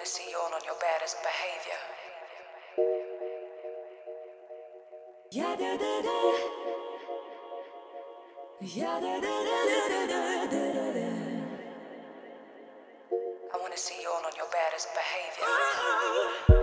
want to see you all on your baddest behavior. Yeah, da da da. Yeah, da da da da da da da. I want to see you all on your baddest behavior. Uh-huh.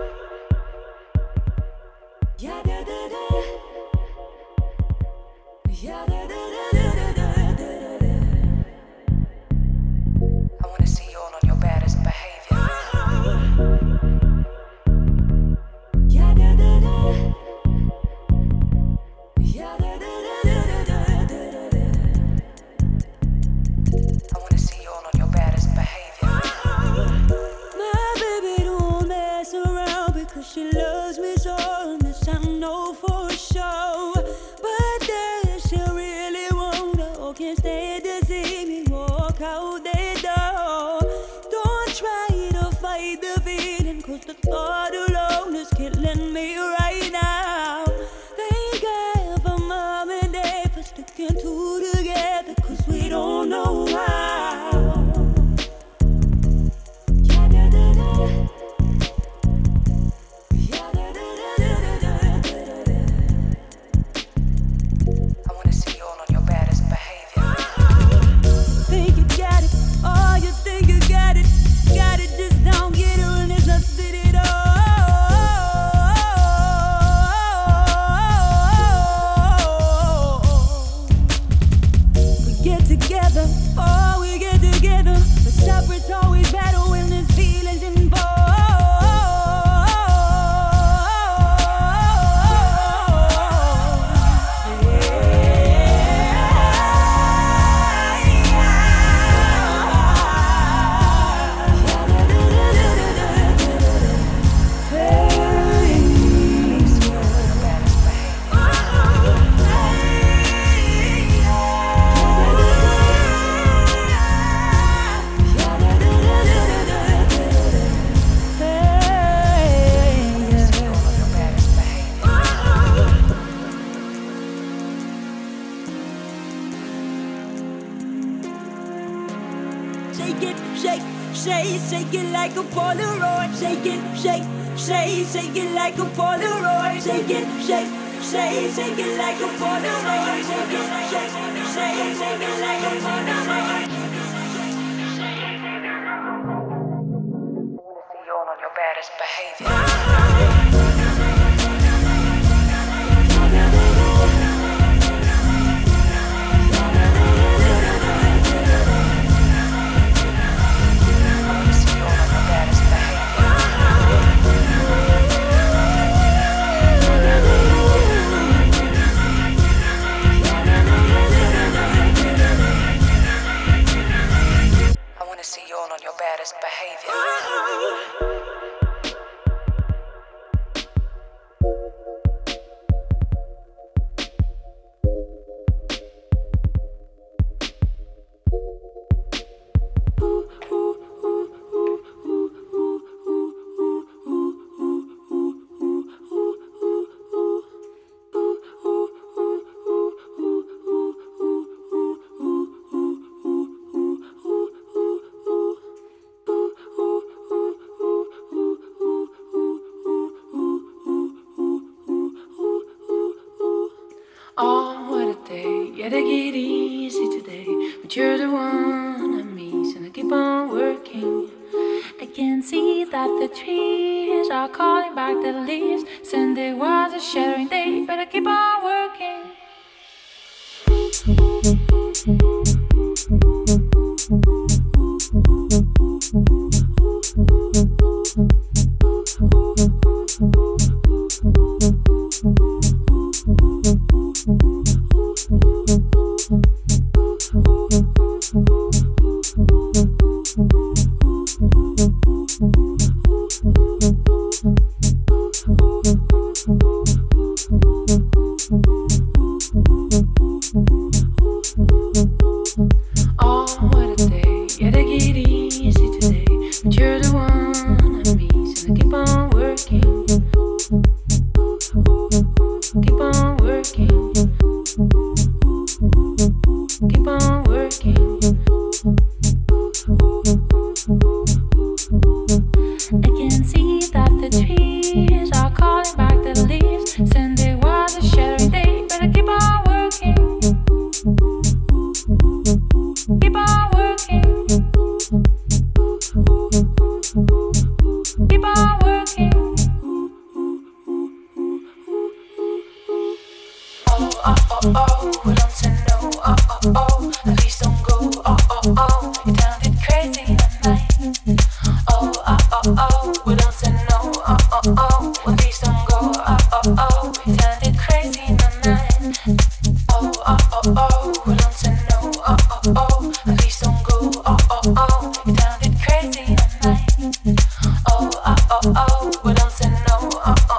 Oh, what a day. Yeah, they get easy today. But you're the one.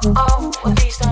oh, oh, oh these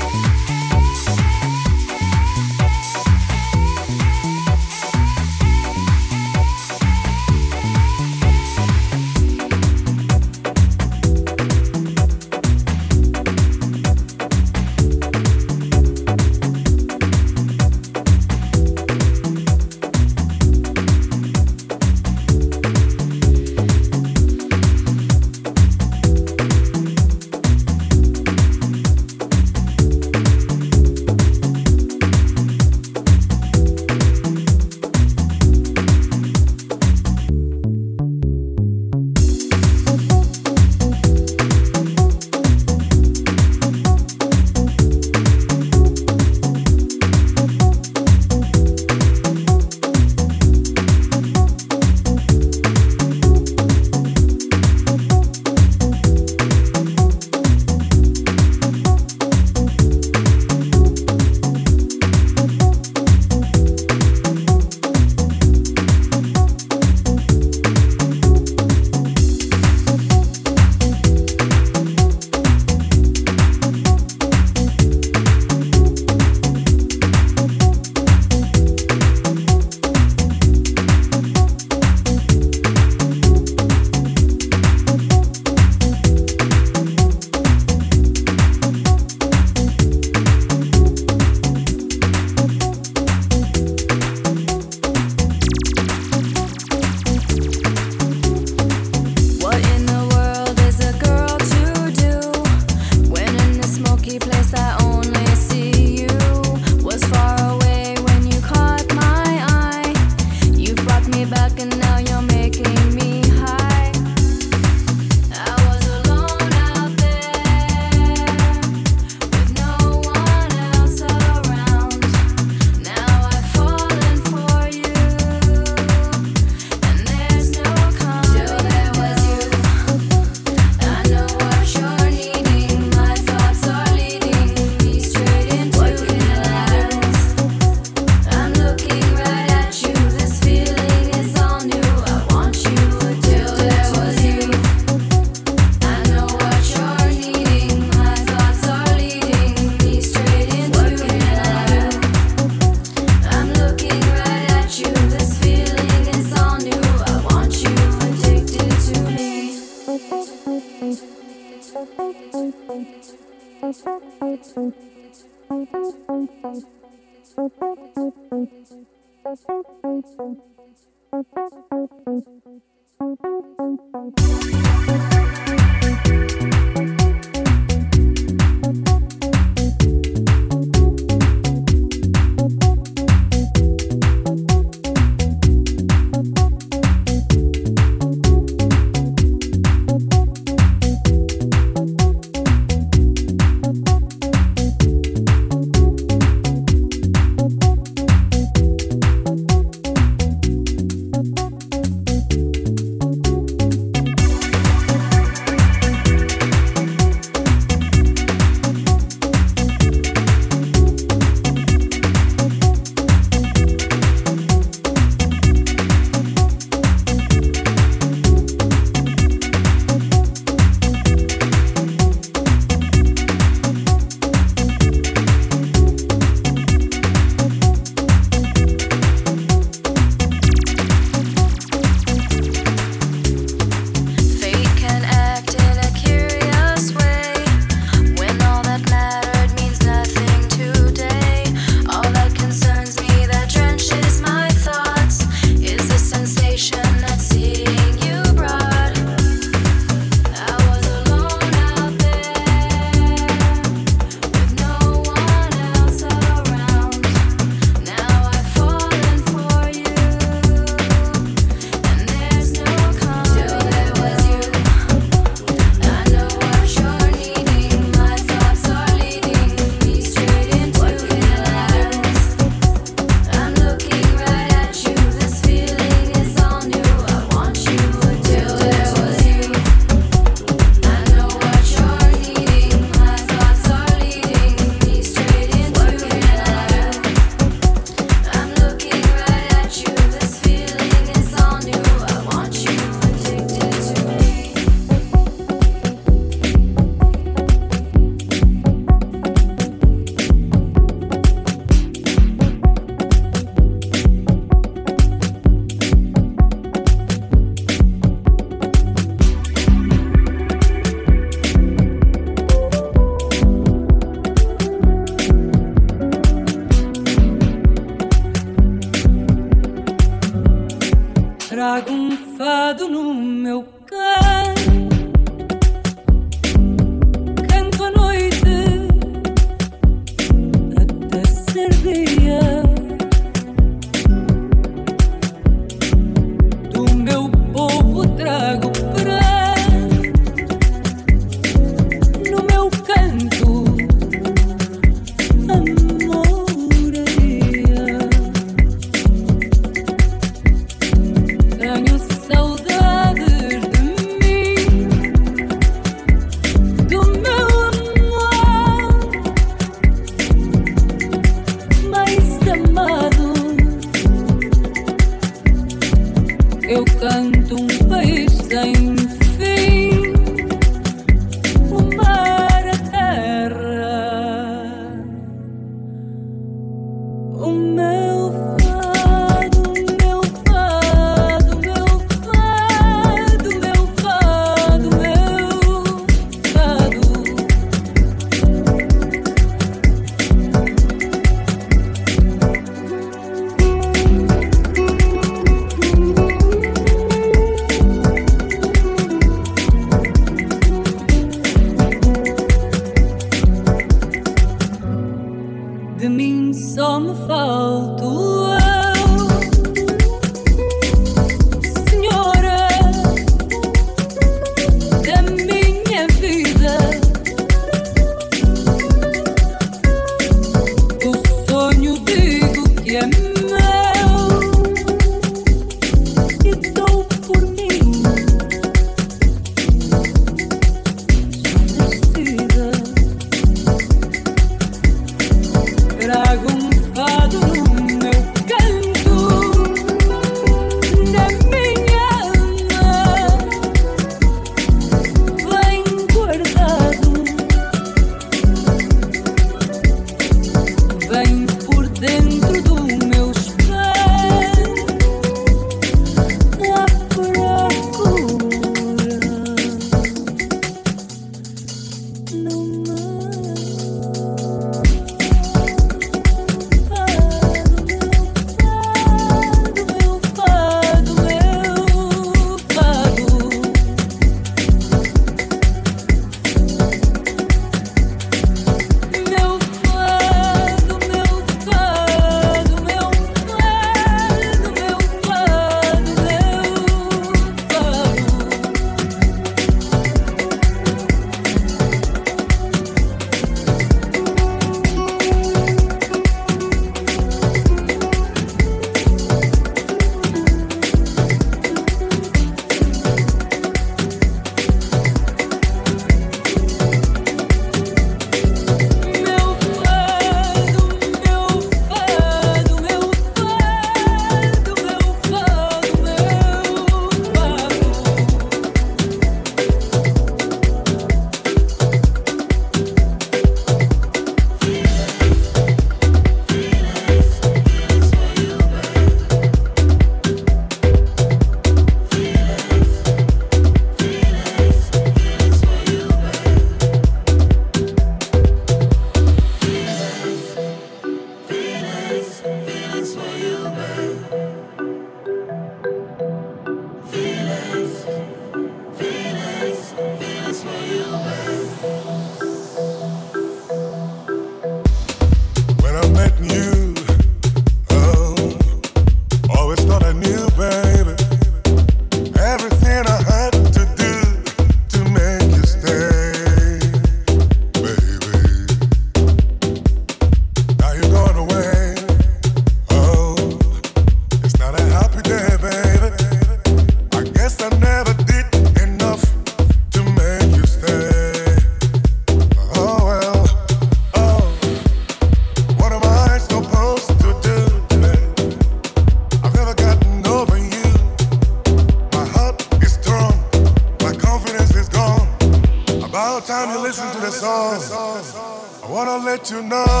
what you know.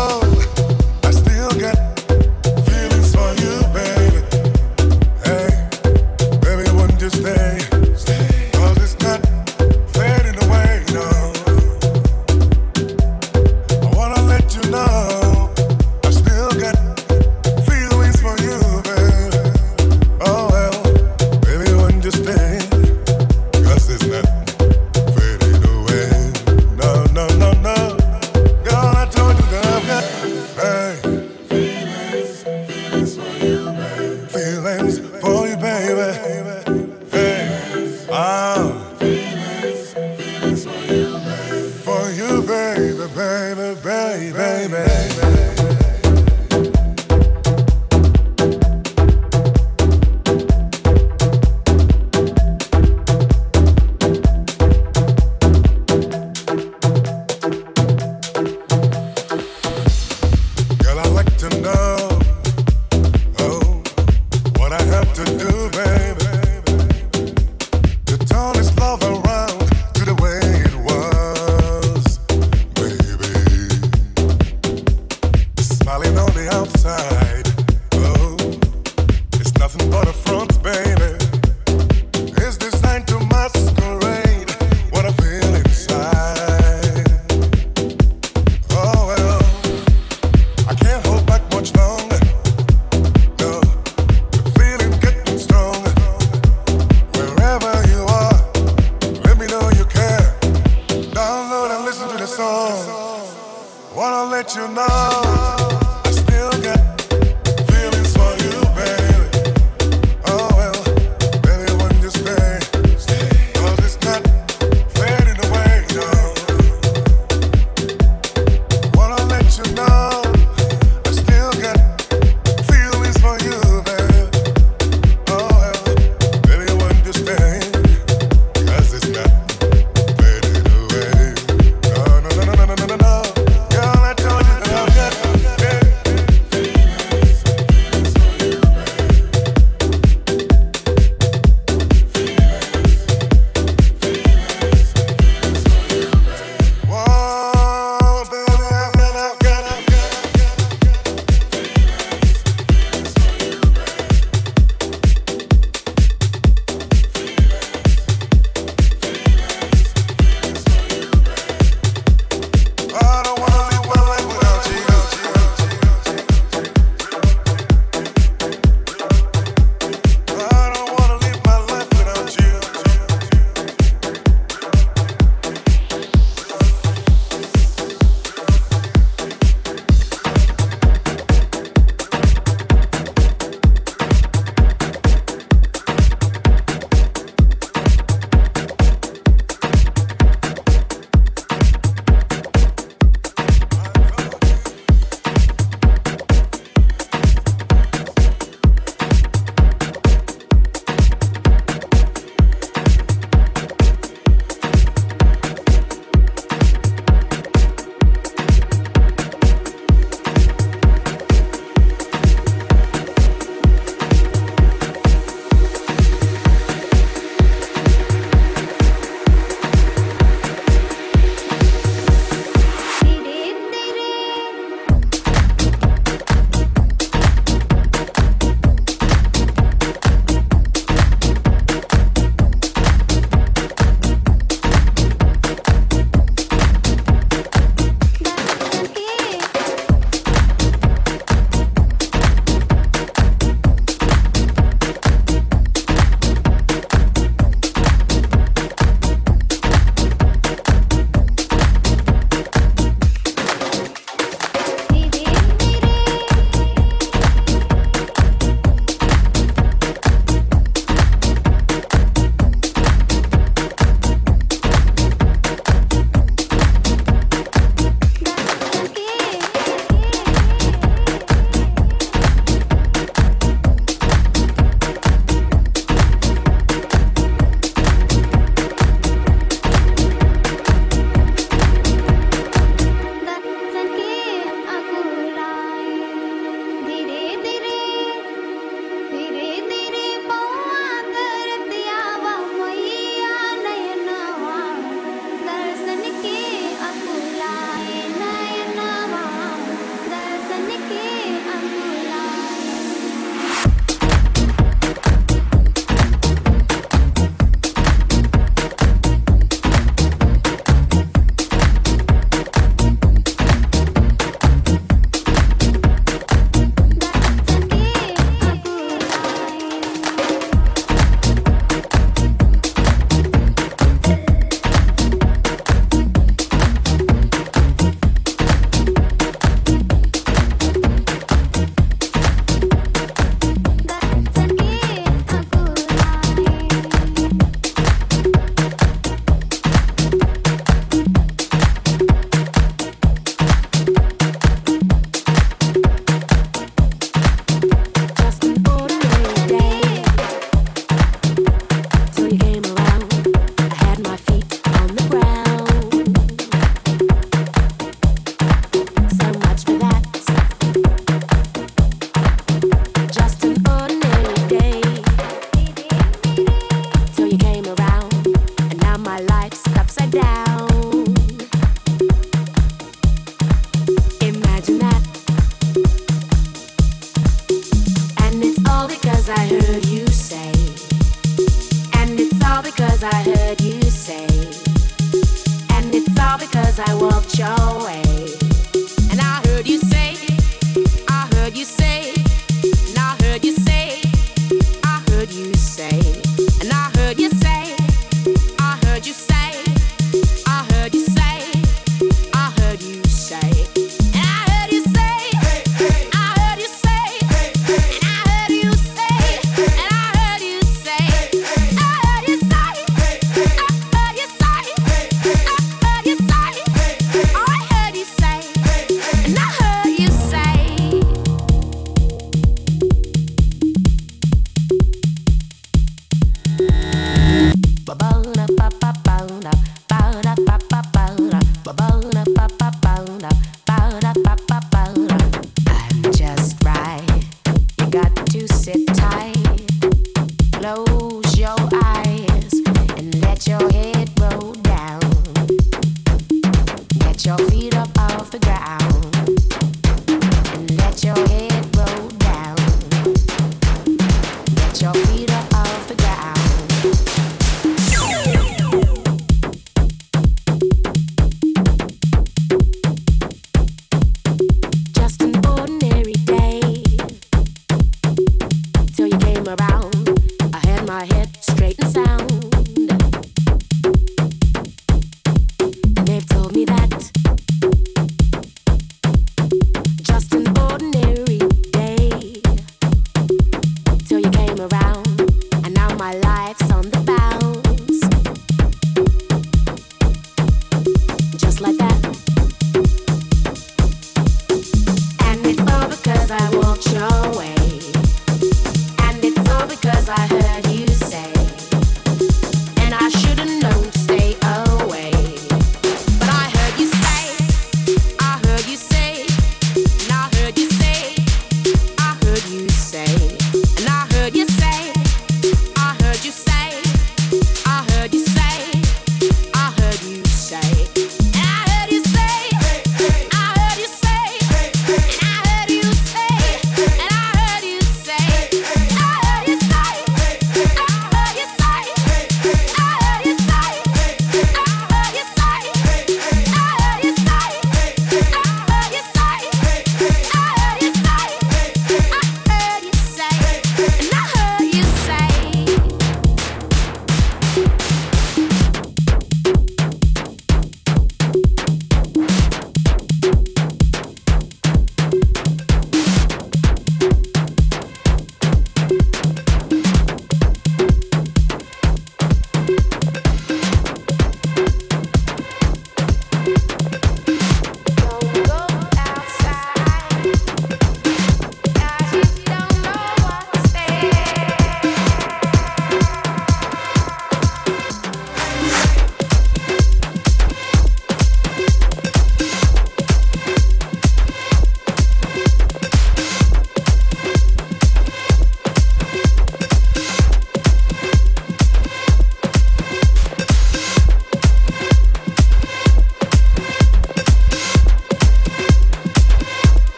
listen to the song. Wanna let you know.